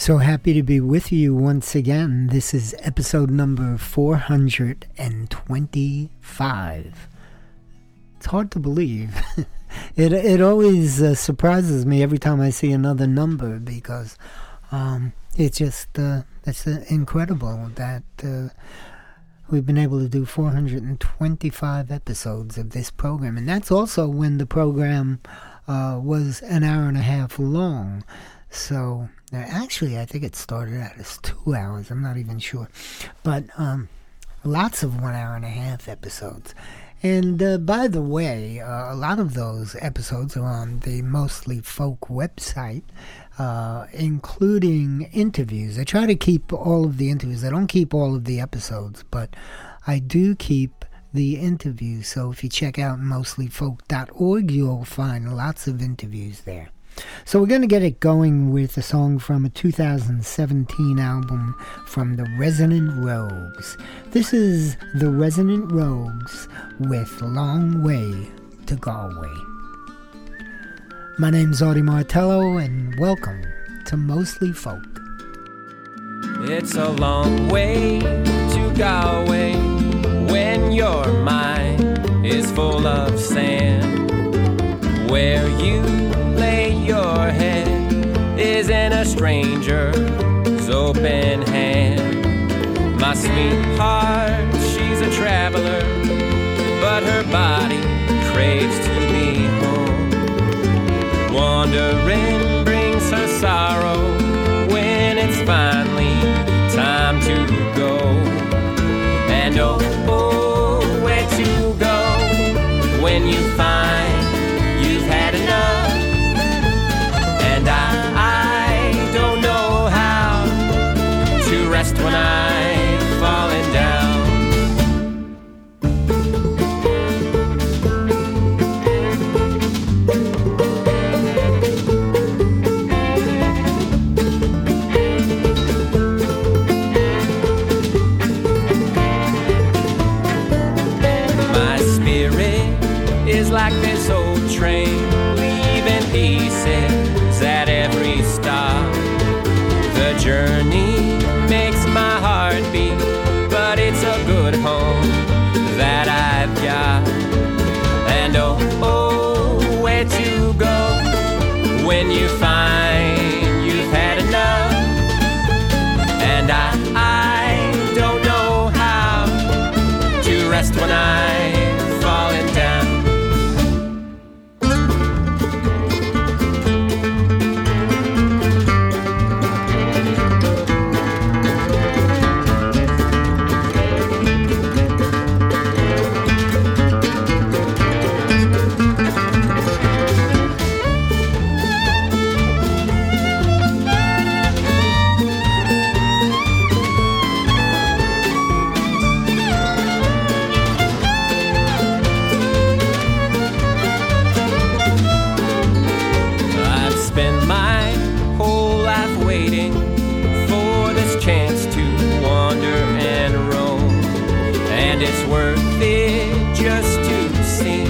So happy to be with you once again. This is episode number 425. It's hard to believe. it it always uh, surprises me every time I see another number because um, it's just uh, it's uh, incredible that uh, we've been able to do 425 episodes of this program, and that's also when the program uh, was an hour and a half long. So actually, I think it started out as two hours. I'm not even sure, but um, lots of one hour and a half episodes. And uh, by the way, uh, a lot of those episodes are on the Mostly Folk website, uh, including interviews. I try to keep all of the interviews. I don't keep all of the episodes, but I do keep the interviews. So if you check out mostlyfolk.org, you'll find lots of interviews there. So we're going to get it going with a song from a 2017 album from the Resonant Rogues. This is the Resonant Rogues with Long Way to Galway. My name's Audie Martello, and welcome to Mostly Folk. It's a long way to Galway when your mind is full of sand. Where you a stranger's open hand. My sweetheart, she's a traveler, but her body craves to be home. Wandering brings her sorrow when it's finally And it's worth it just to see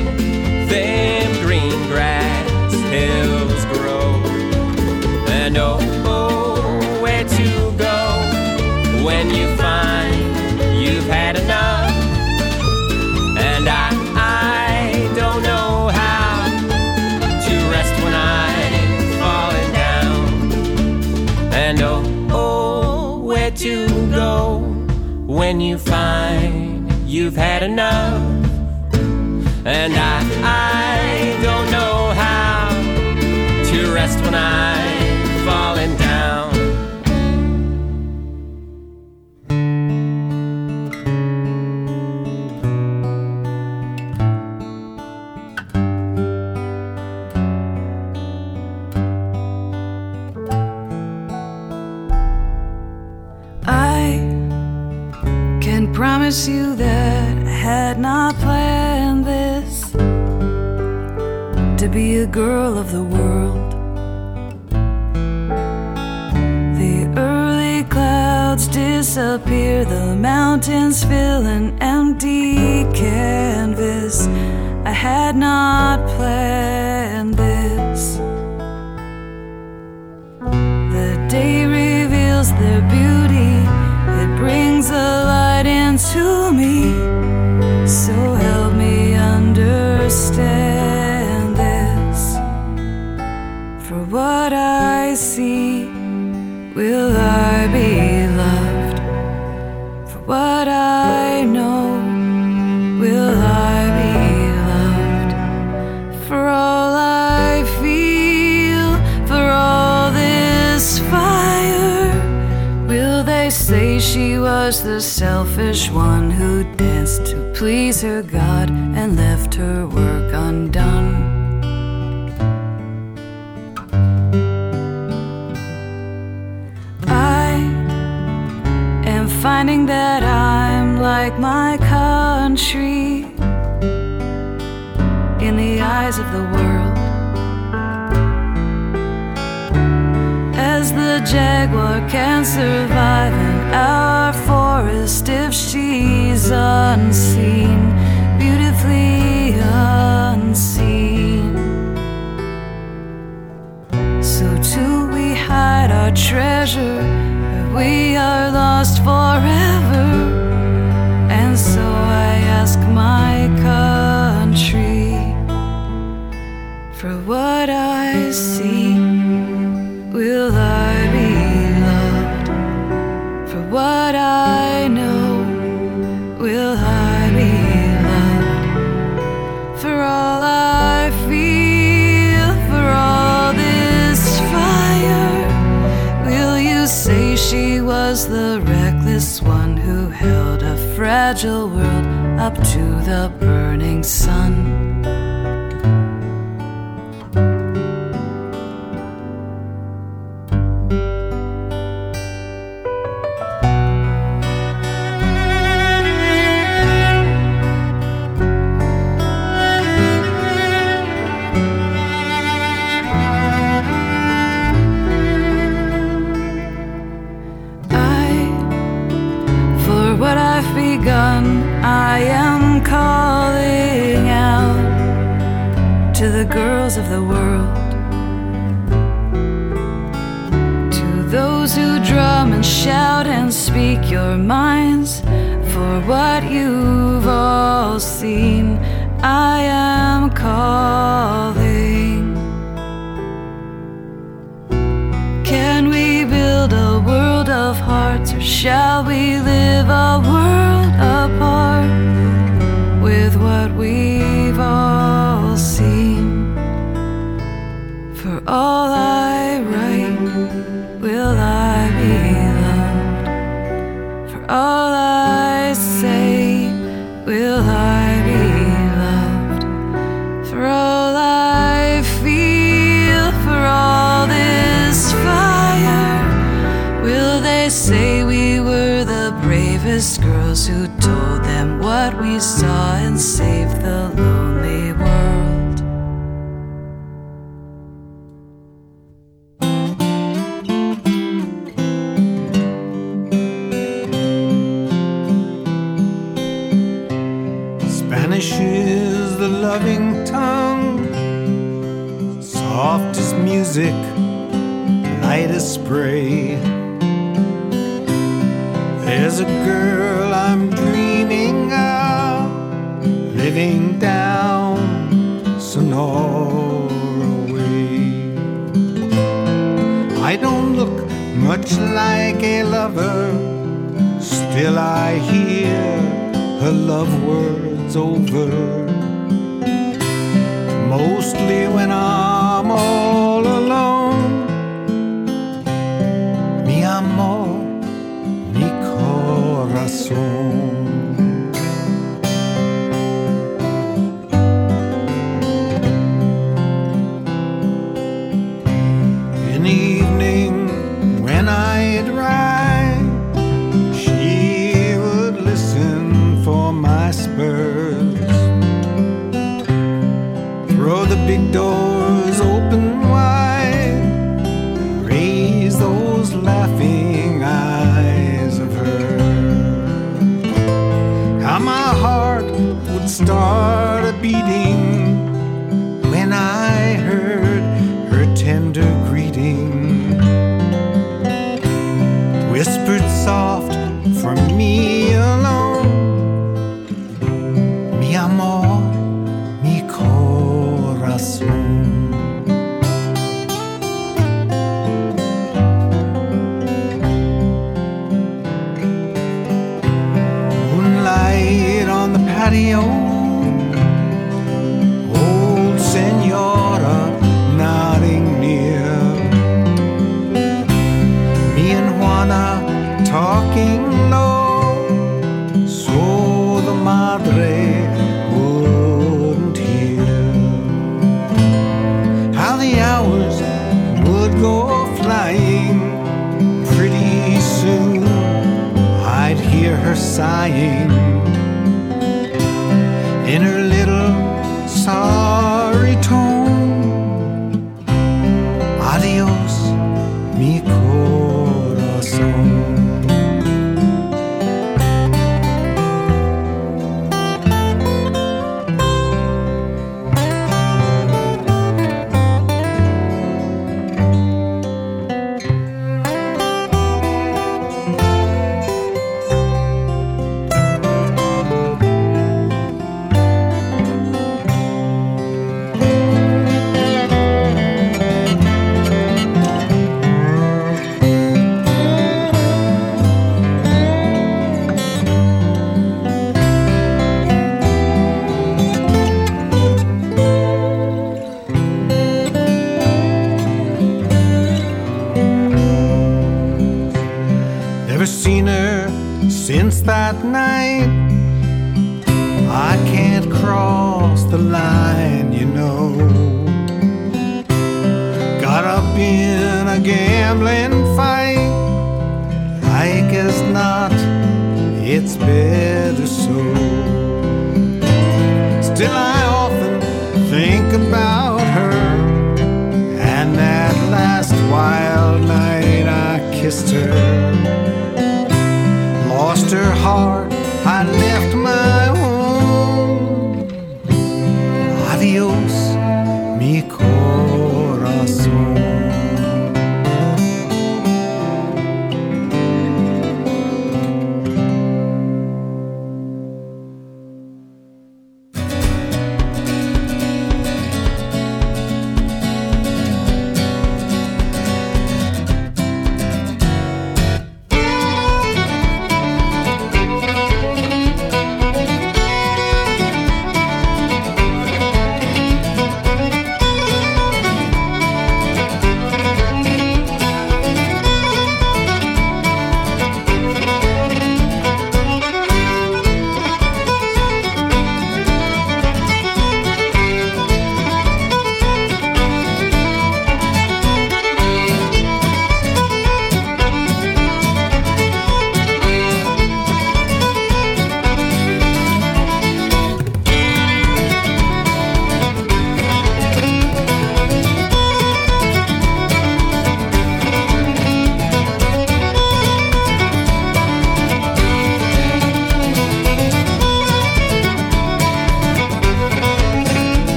them green grass hills grow. And oh, oh, where to go when you find you've had enough? And I, I don't know how to rest when I've fallen down. And oh, oh, where to go when you find you've had enough. And I, I girl of the world. The early clouds disappear, the mountains fill an empty canvas. I had not planned she was the selfish one who danced to please her God and left her work undone? I am finding that I'm like my country in the eyes of the world. As the jaguar can survive our forest if she's unseen, beautifully unseen. So too we hide our treasure, we are lost forever. And so I ask my country for what I fragile world up to the burning sun? I've begun, I am calling out to the girls of the world, to those who drum and shout and speak your minds. For what you've all seen, I am calling. Can we build a world of hearts or shall we much like a lover, still I hear her love words over. Mostly when I'm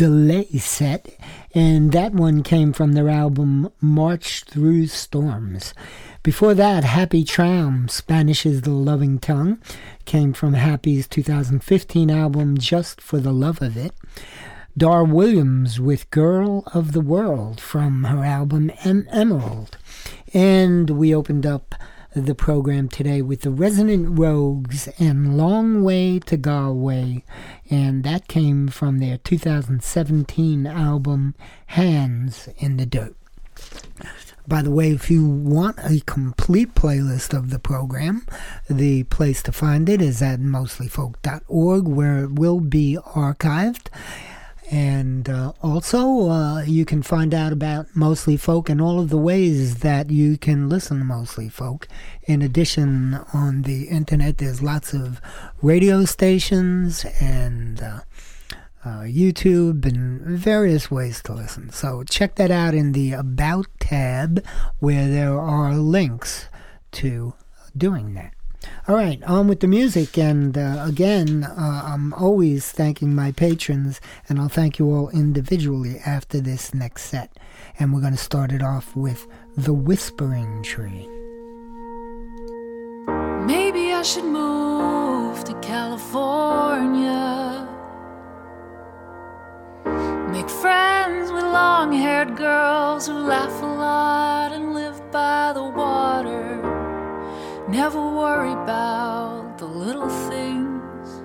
Delay Set, and that one came from their album March Through Storms. Before that, Happy Traum, Spanish is the Loving Tongue, came from Happy's 2015 album Just for the Love of It. Dar Williams with Girl of the World from her album em- Emerald. And we opened up the program today with the Resonant Rogues and Long Way to Galway. And that came from their 2017 album Hands in the Dirt. By the way, if you want a complete playlist of the program, the place to find it is at mostlyfolk.org, where it will be archived. And uh, also, uh, you can find out about Mostly Folk and all of the ways that you can listen to Mostly Folk. In addition, on the internet, there's lots of radio stations and uh, uh, YouTube and various ways to listen. So check that out in the About tab where there are links to doing that. All right, on with the music. And uh, again, uh, I'm always thanking my patrons, and I'll thank you all individually after this next set. And we're going to start it off with The Whispering Tree. Maybe I should move to California. Make friends with long haired girls who laugh a lot and live by the water. Never worry about the little things.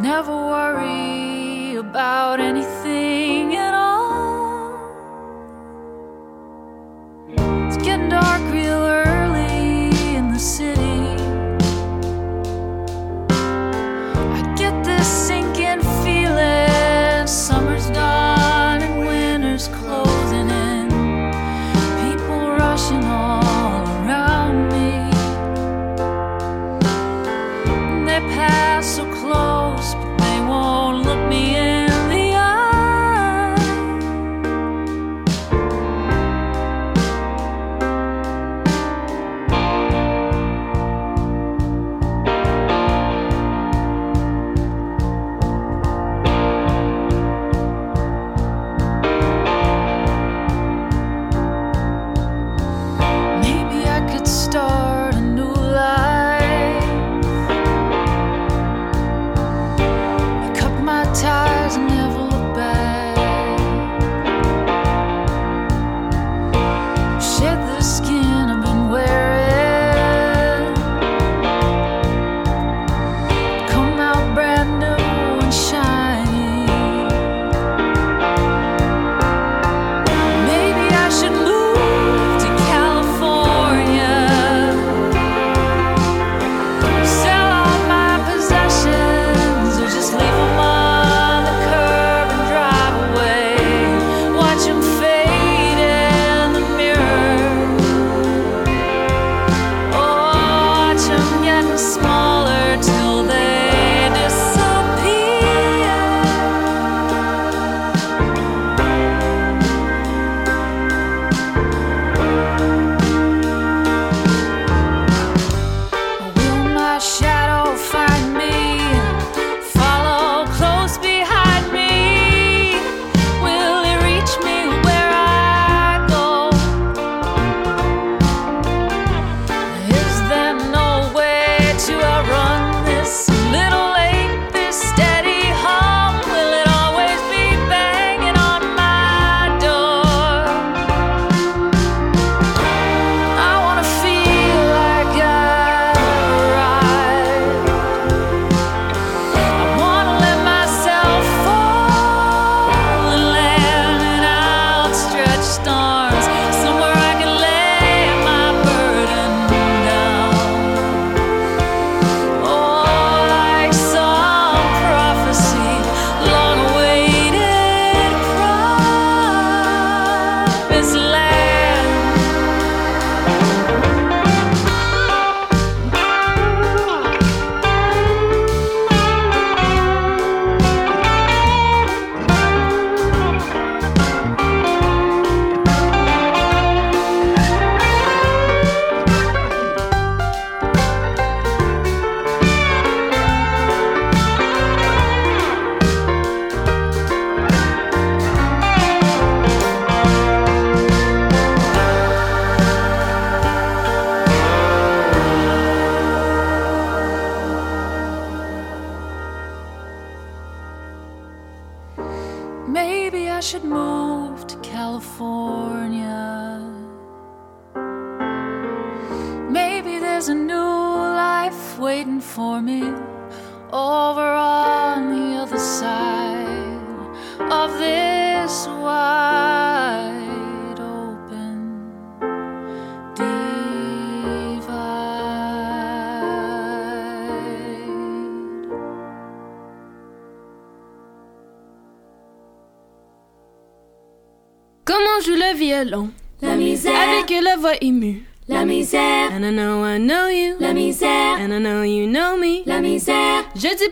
Never worry about anything at all. It's getting dark real early in the city.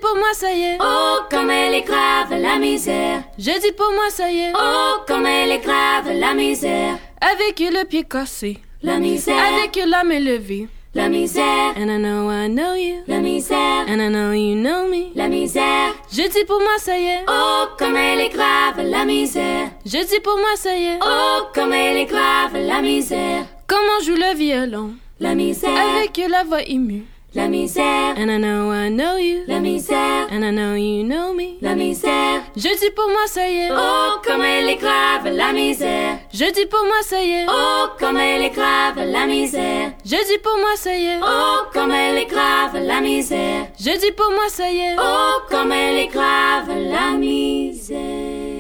Pour moi ça y est. Oh, comme elle est grave, la misère. Je dis pour moi ça y est. Oh, comme elle est grave, la misère. Avec le pied cassé. La misère, Avec la main levée. la misère, And I know I know you. la misère, And I know you know me. la misère. Je dis pour moi ça y est. Oh, comme elle est grave, la misère. Je dis pour moi ça y est. Oh, comme elle est grave, la misère. Comment joue le violon La misère, avec la voix émue. La misère, And I know I know you. la misère, And I know you know me. la misère. Je dis pour moi ça y est. Oh, comme elle est grave, la misère. Je dis pour moi ça y est. Oh, comme elle est grave, la misère. Je dis pour moi ça y est. Oh, comme elle est grave, la misère. Je dis pour moi ça y est. Oh, comme elle est grave, la misère.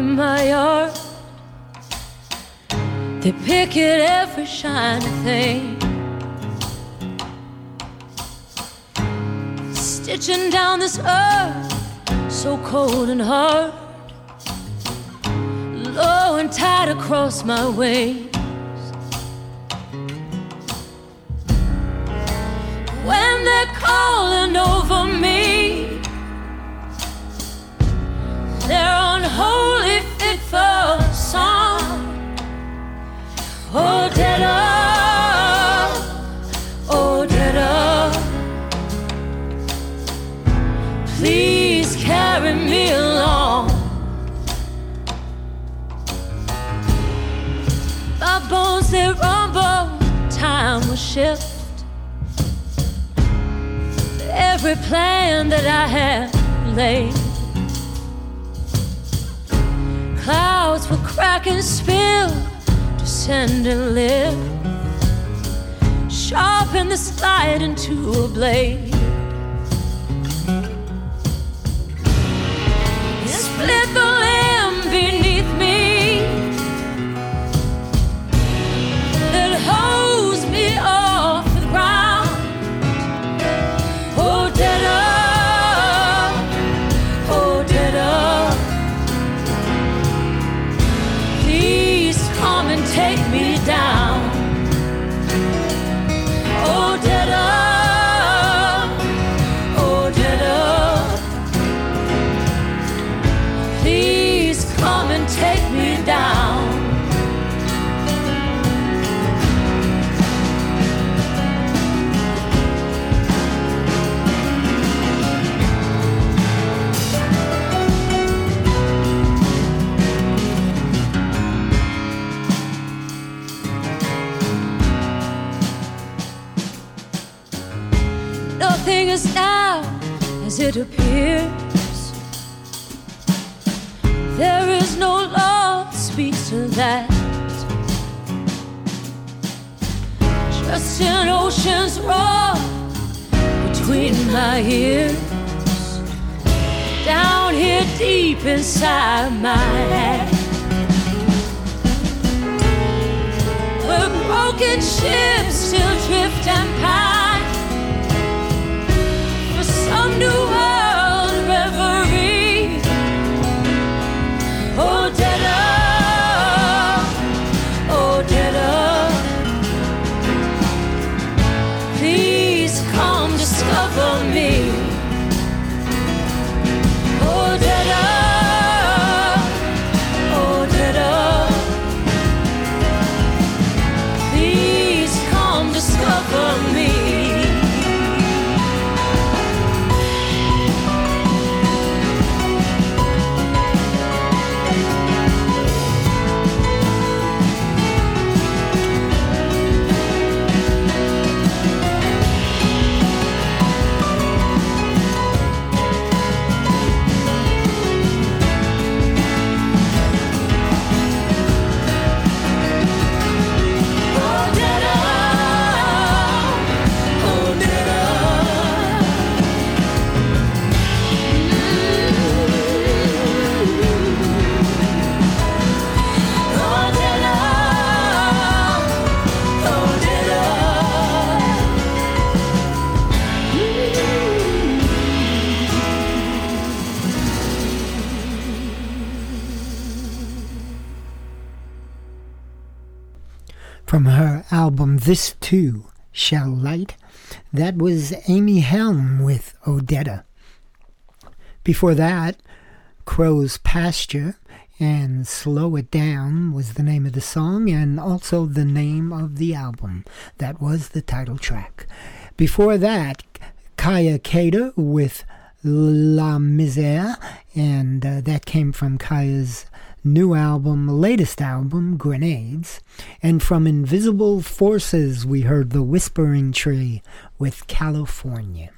In my yard? They pick at every shiny thing. Stitching down this earth so cold and hard. Low and tight across my wings. When they're calling over me, unholy fit for song. Oh, dead up, oh, dead. Please carry me along. My bones they rumble, time will shift. Every plan that I had laid. Clouds will crack and spill, descend and live. Sharpen the slide into a blade. It appears. There is no law that speaks to that. Just an ocean's roar between my ears. Down here deep inside my head. Where broken ships still drift and pine This Too Shall Light, that was Amy Helm with Odetta. Before that, Crowes Pasture and Slow It Down was the name of the song and also the name of the album. That was the title track. Before that, Kaia Kater with La Misère, and uh, that came from Kaia's new album, latest album, Grenades. And from Invisible Forces, we heard The Whispering Tree with California.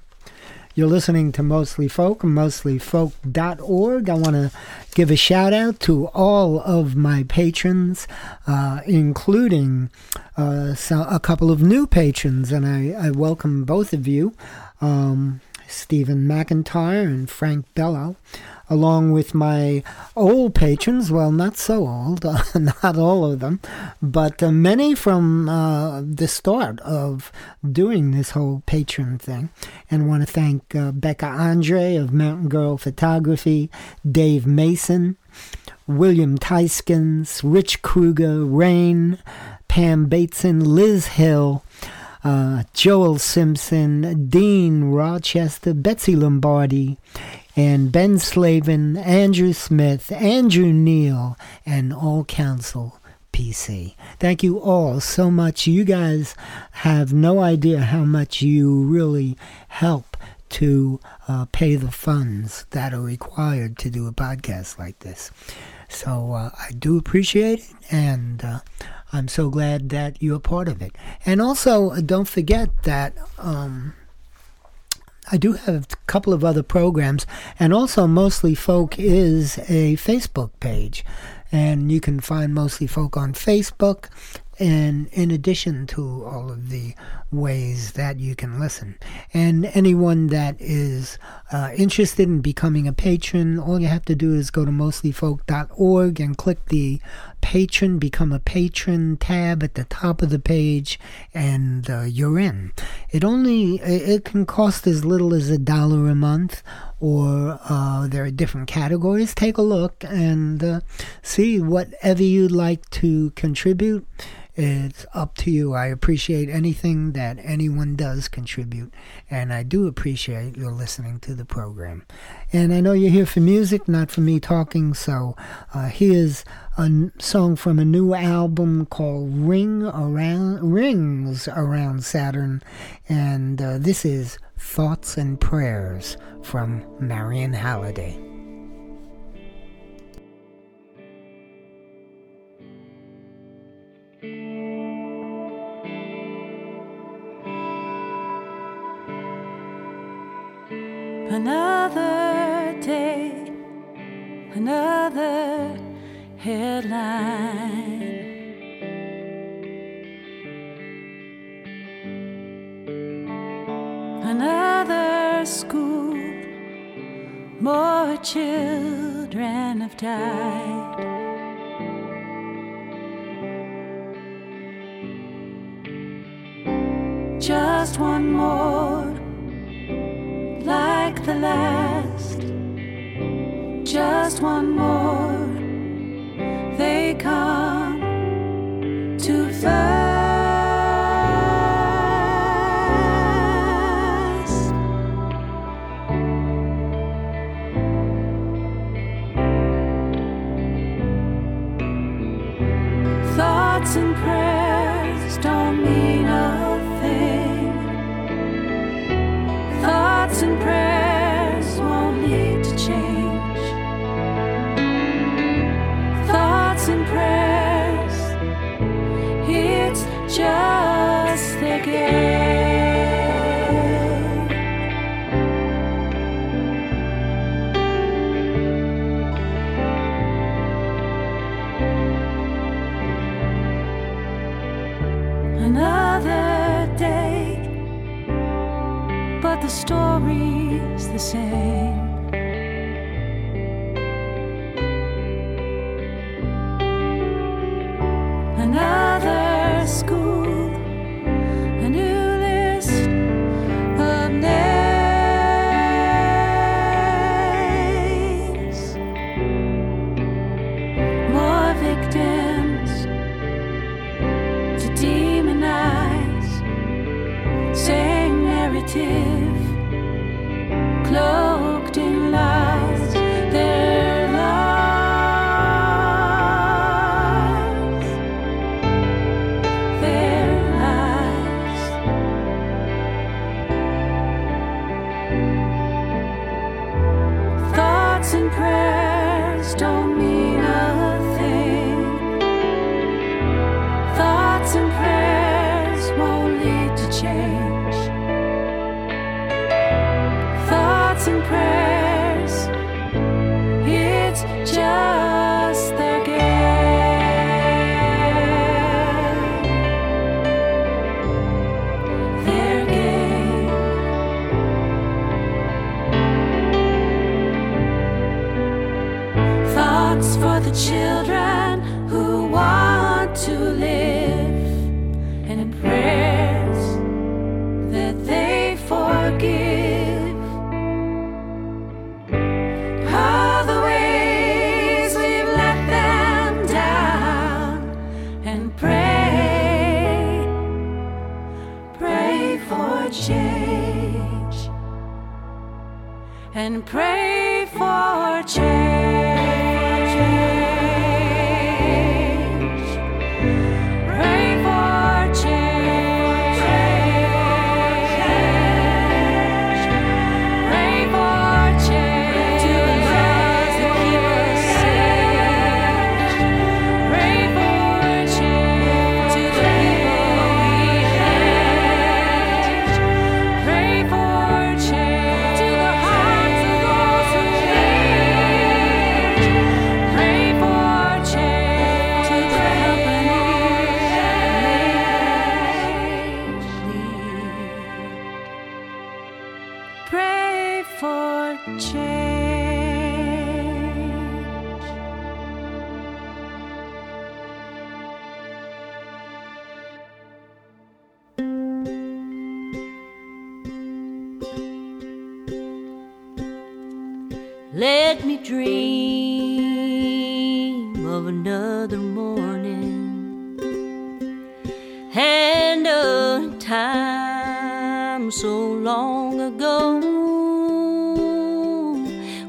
You're listening to Mostly Folk, mostlyfolk.org. I want to give a shout out to all of my patrons, uh, including uh, so a couple of new patrons, and I, I welcome both of you. Um, Stephen McIntyre and Frank Bello, along with my old patrons. Well, not so old, uh, not all of them, but uh, many from uh, the start of doing this whole patron thing. And want to thank uh, Becca Andre of Mountain Girl Photography, Dave Mason, William Tyskins, Rich Kruger, Rain, Pam Bateson, Liz Hill, uh, Joel Simpson, Dean Rochester, Betsy Lombardi, and Ben Slavin, Andrew Smith, Andrew Neal, and all council PC. Thank you all so much. You guys have no idea how much you really help to uh, pay the funds that are required to do a podcast like this. So uh, I do appreciate it, and uh, I'm so glad that you're part of it. And also, uh, don't forget that um, I do have a couple of other programs, and also Mostly Folk is a Facebook page. And you can find Mostly Folk on Facebook, and in addition to all of the ways that you can listen. And anyone that is uh, interested in becoming a patron, all you have to do is go to mostlyfolk.org and click the patron, become a patron tab at the top of the page, and uh, you're in. It only it can cost as little as a dollar a month, or uh, there are different categories. Take a look and uh, see whatever you'd like to contribute. It's up to you. I appreciate anything that anyone does contribute, and I do appreciate your listening to the program. And I know you're here for music, not for me talking, so uh, here's a n- song from a new album called Ring Around Rings Around Saturn, and uh, this is Thoughts and Prayers from Marion Halliday. Another day, another headline. Another school, more children have died. Just one more last. Just one more. Prayers. Don't Let me dream of another morning and a time so long ago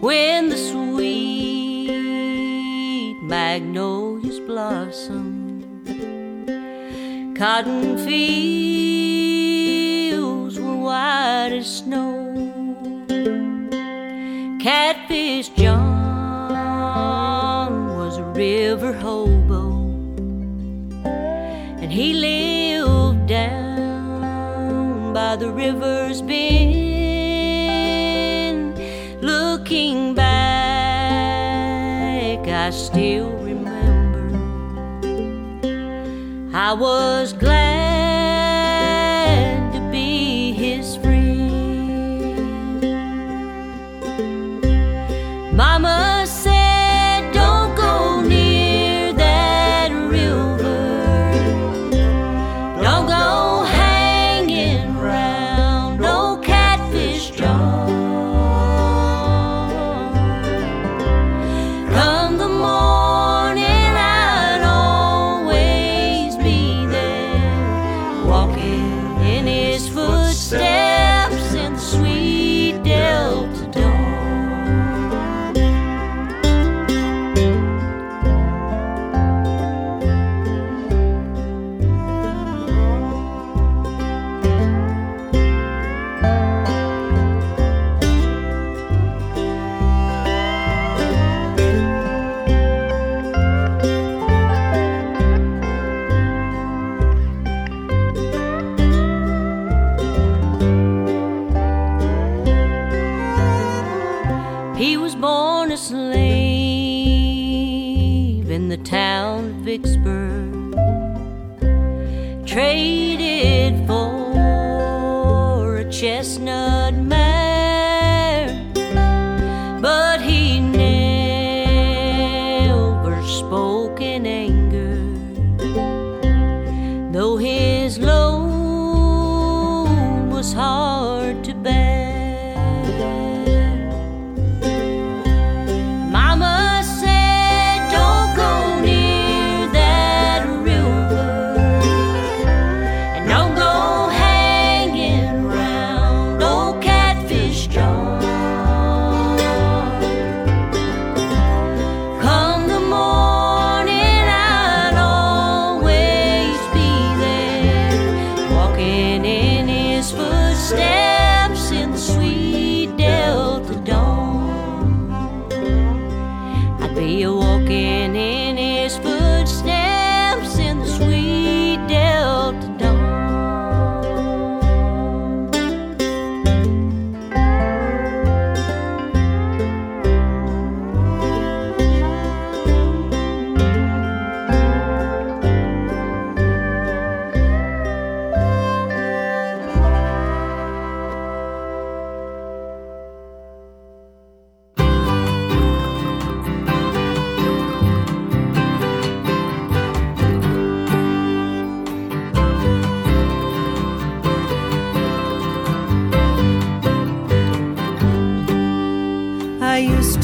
when the sweet magnolias blossom, cotton fields I was.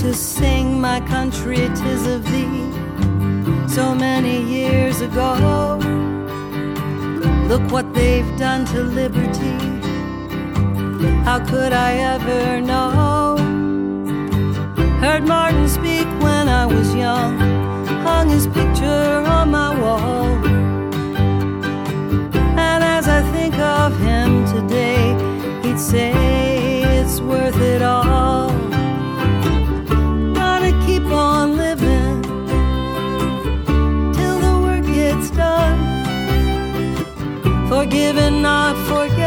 to sing my country, tis of thee. So many years ago, look what they've done to liberty. How could I ever know? Heard Martin speak when I was young, hung his picture on my wall. And as I think of him today, he'd say it's worth it all. forgiven, not for.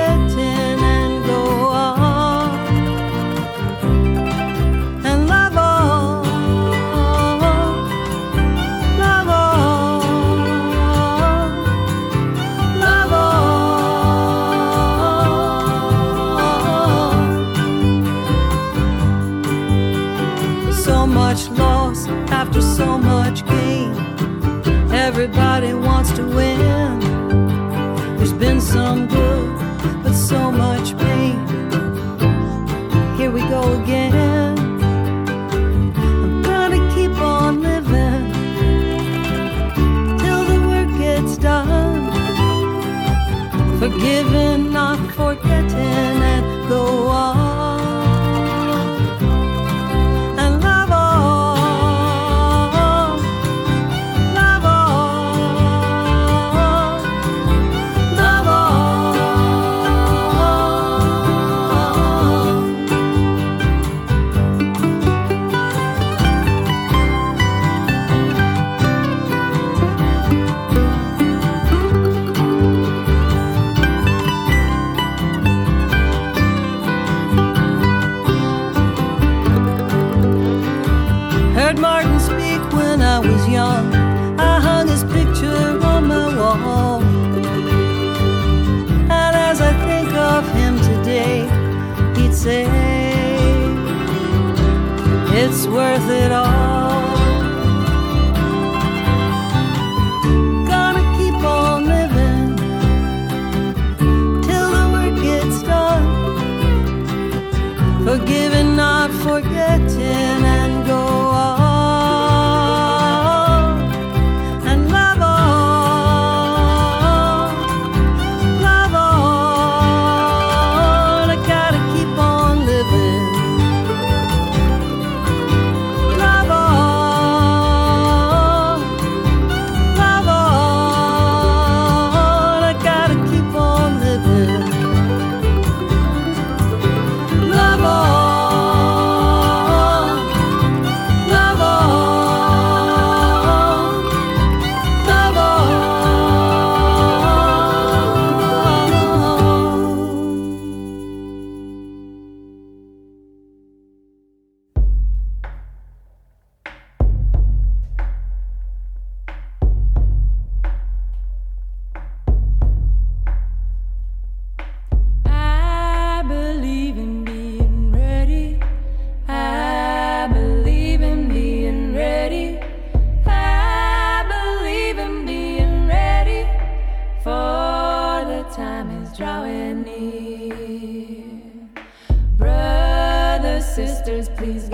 sisters, please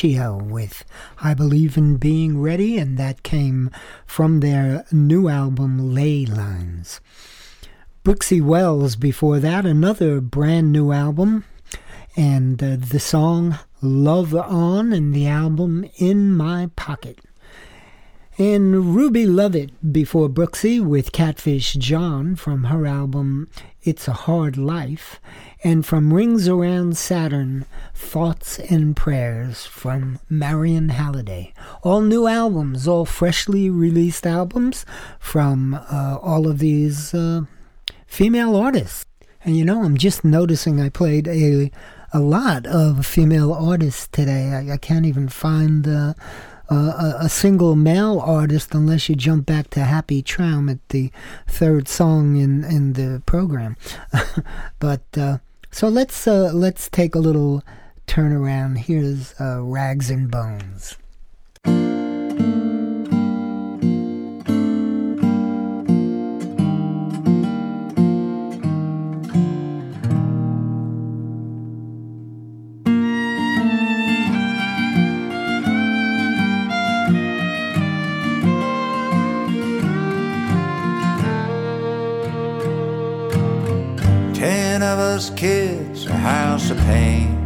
Appalachia with I Believe in Being Ready, and that came from their new album Ley Lines. Brooksie Wells before that, another brand new album, and uh, the song Love On and the album In My Pocket. And Ruby Lovett before Brooksie with Catfish John from her album It's a Hard Life, and from Rings Around Saturn, Thoughts and Prayers from Marion Halliday. All new albums, all freshly released albums from uh, all of these uh, female artists. And you know, I'm just noticing I played a a lot of female artists today. I, I can't even find uh, a, a, single male artist unless you jump back to Happy Traum at the third song in in the program. but uh, so let's uh, let's take a little turn around. Here's uh, Rags and Bones. Us kids a house of pain.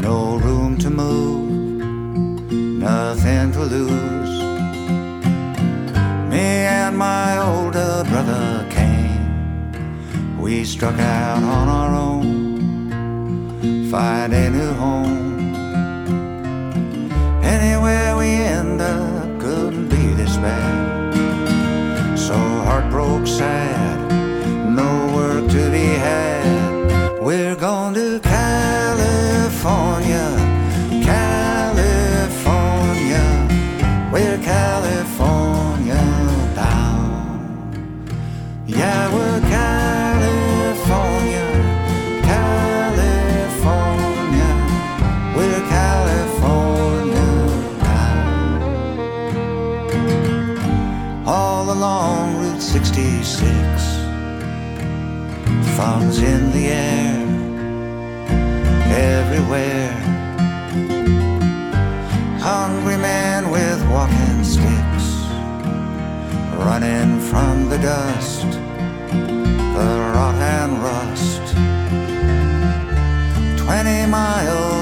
No room to move, nothing to lose. Me and my older brother came. We struck out on our own, find a new home. Anywhere we end up couldn't be this bad. So heartbroken, sad We're going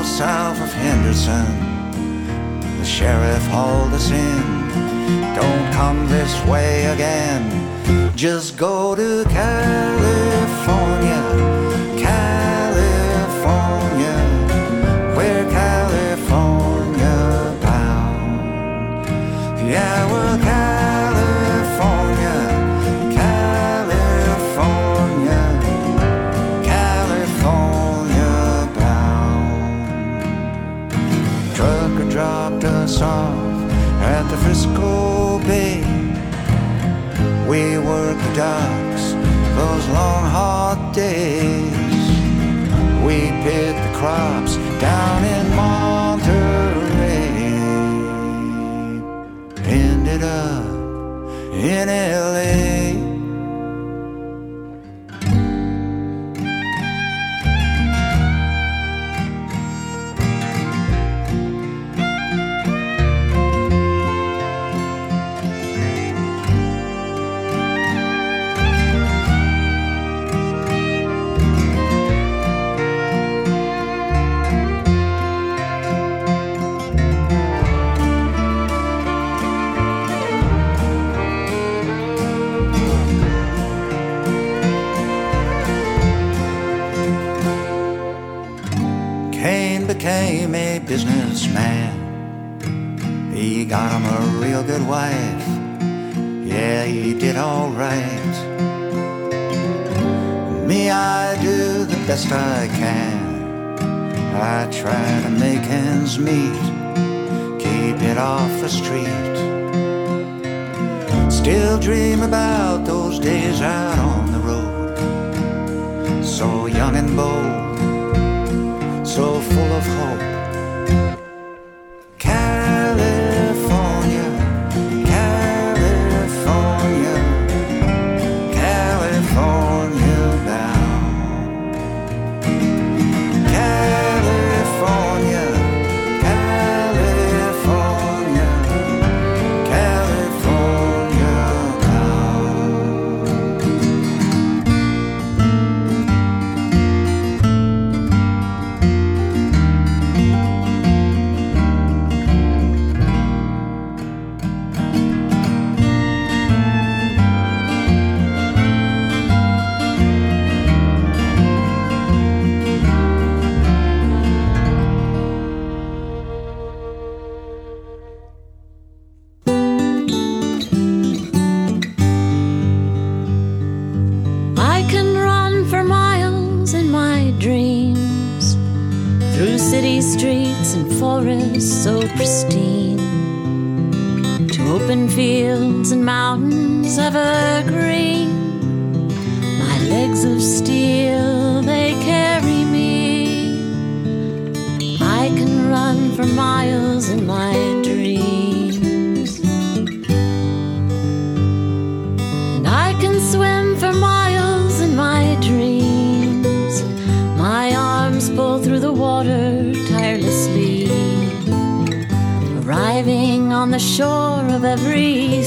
south of Henderson, the sheriff hauled us in. Don't come this way again. Just go to California, those long hot days. We picked the crops down in Monterey. Ended up in LA. Best I can. I try to make ends meet, keep it off the street. Still dream about those days out on the road. So young and bold, so full of hope. Streets and forests so pristine, to open fields and mountains evergreen. My legs of steel, they carry me. I can run for miles in my of every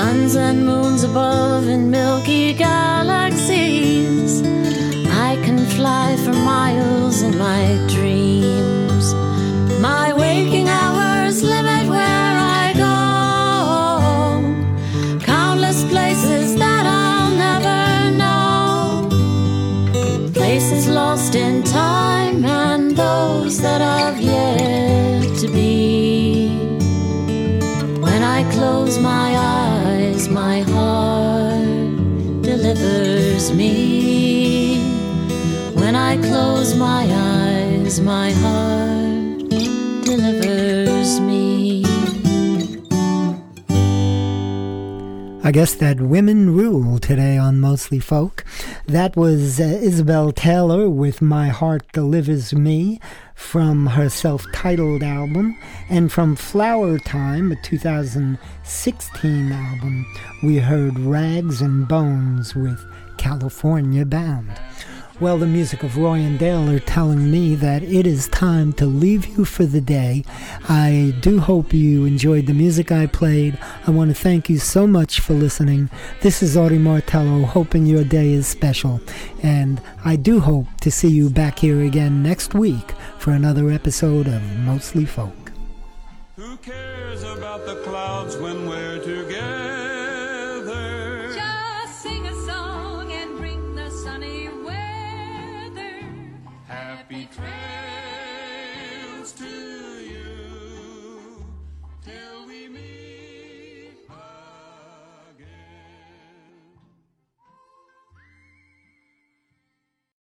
Suns and moons above in milky galaxies. I can fly for miles in my dreams. My me. When I close my eyes, my heart delivers me. I guess that women rule today on Mostly Folk. That was uh, Isabel Taylor with My Heart Delivers Me from her self titled album. And from Flower Time, a 2016 album, we heard Rags and Bones with California Bound. Well, the music of Roy and Dale are telling me that it is time to leave you for the day. I do hope you enjoyed the music I played. I want to thank you so much for listening. This is Audie Martello, hoping your day is special. And I do hope to see you back here again next week for another episode of Mostly Folk. Who cares about the clouds when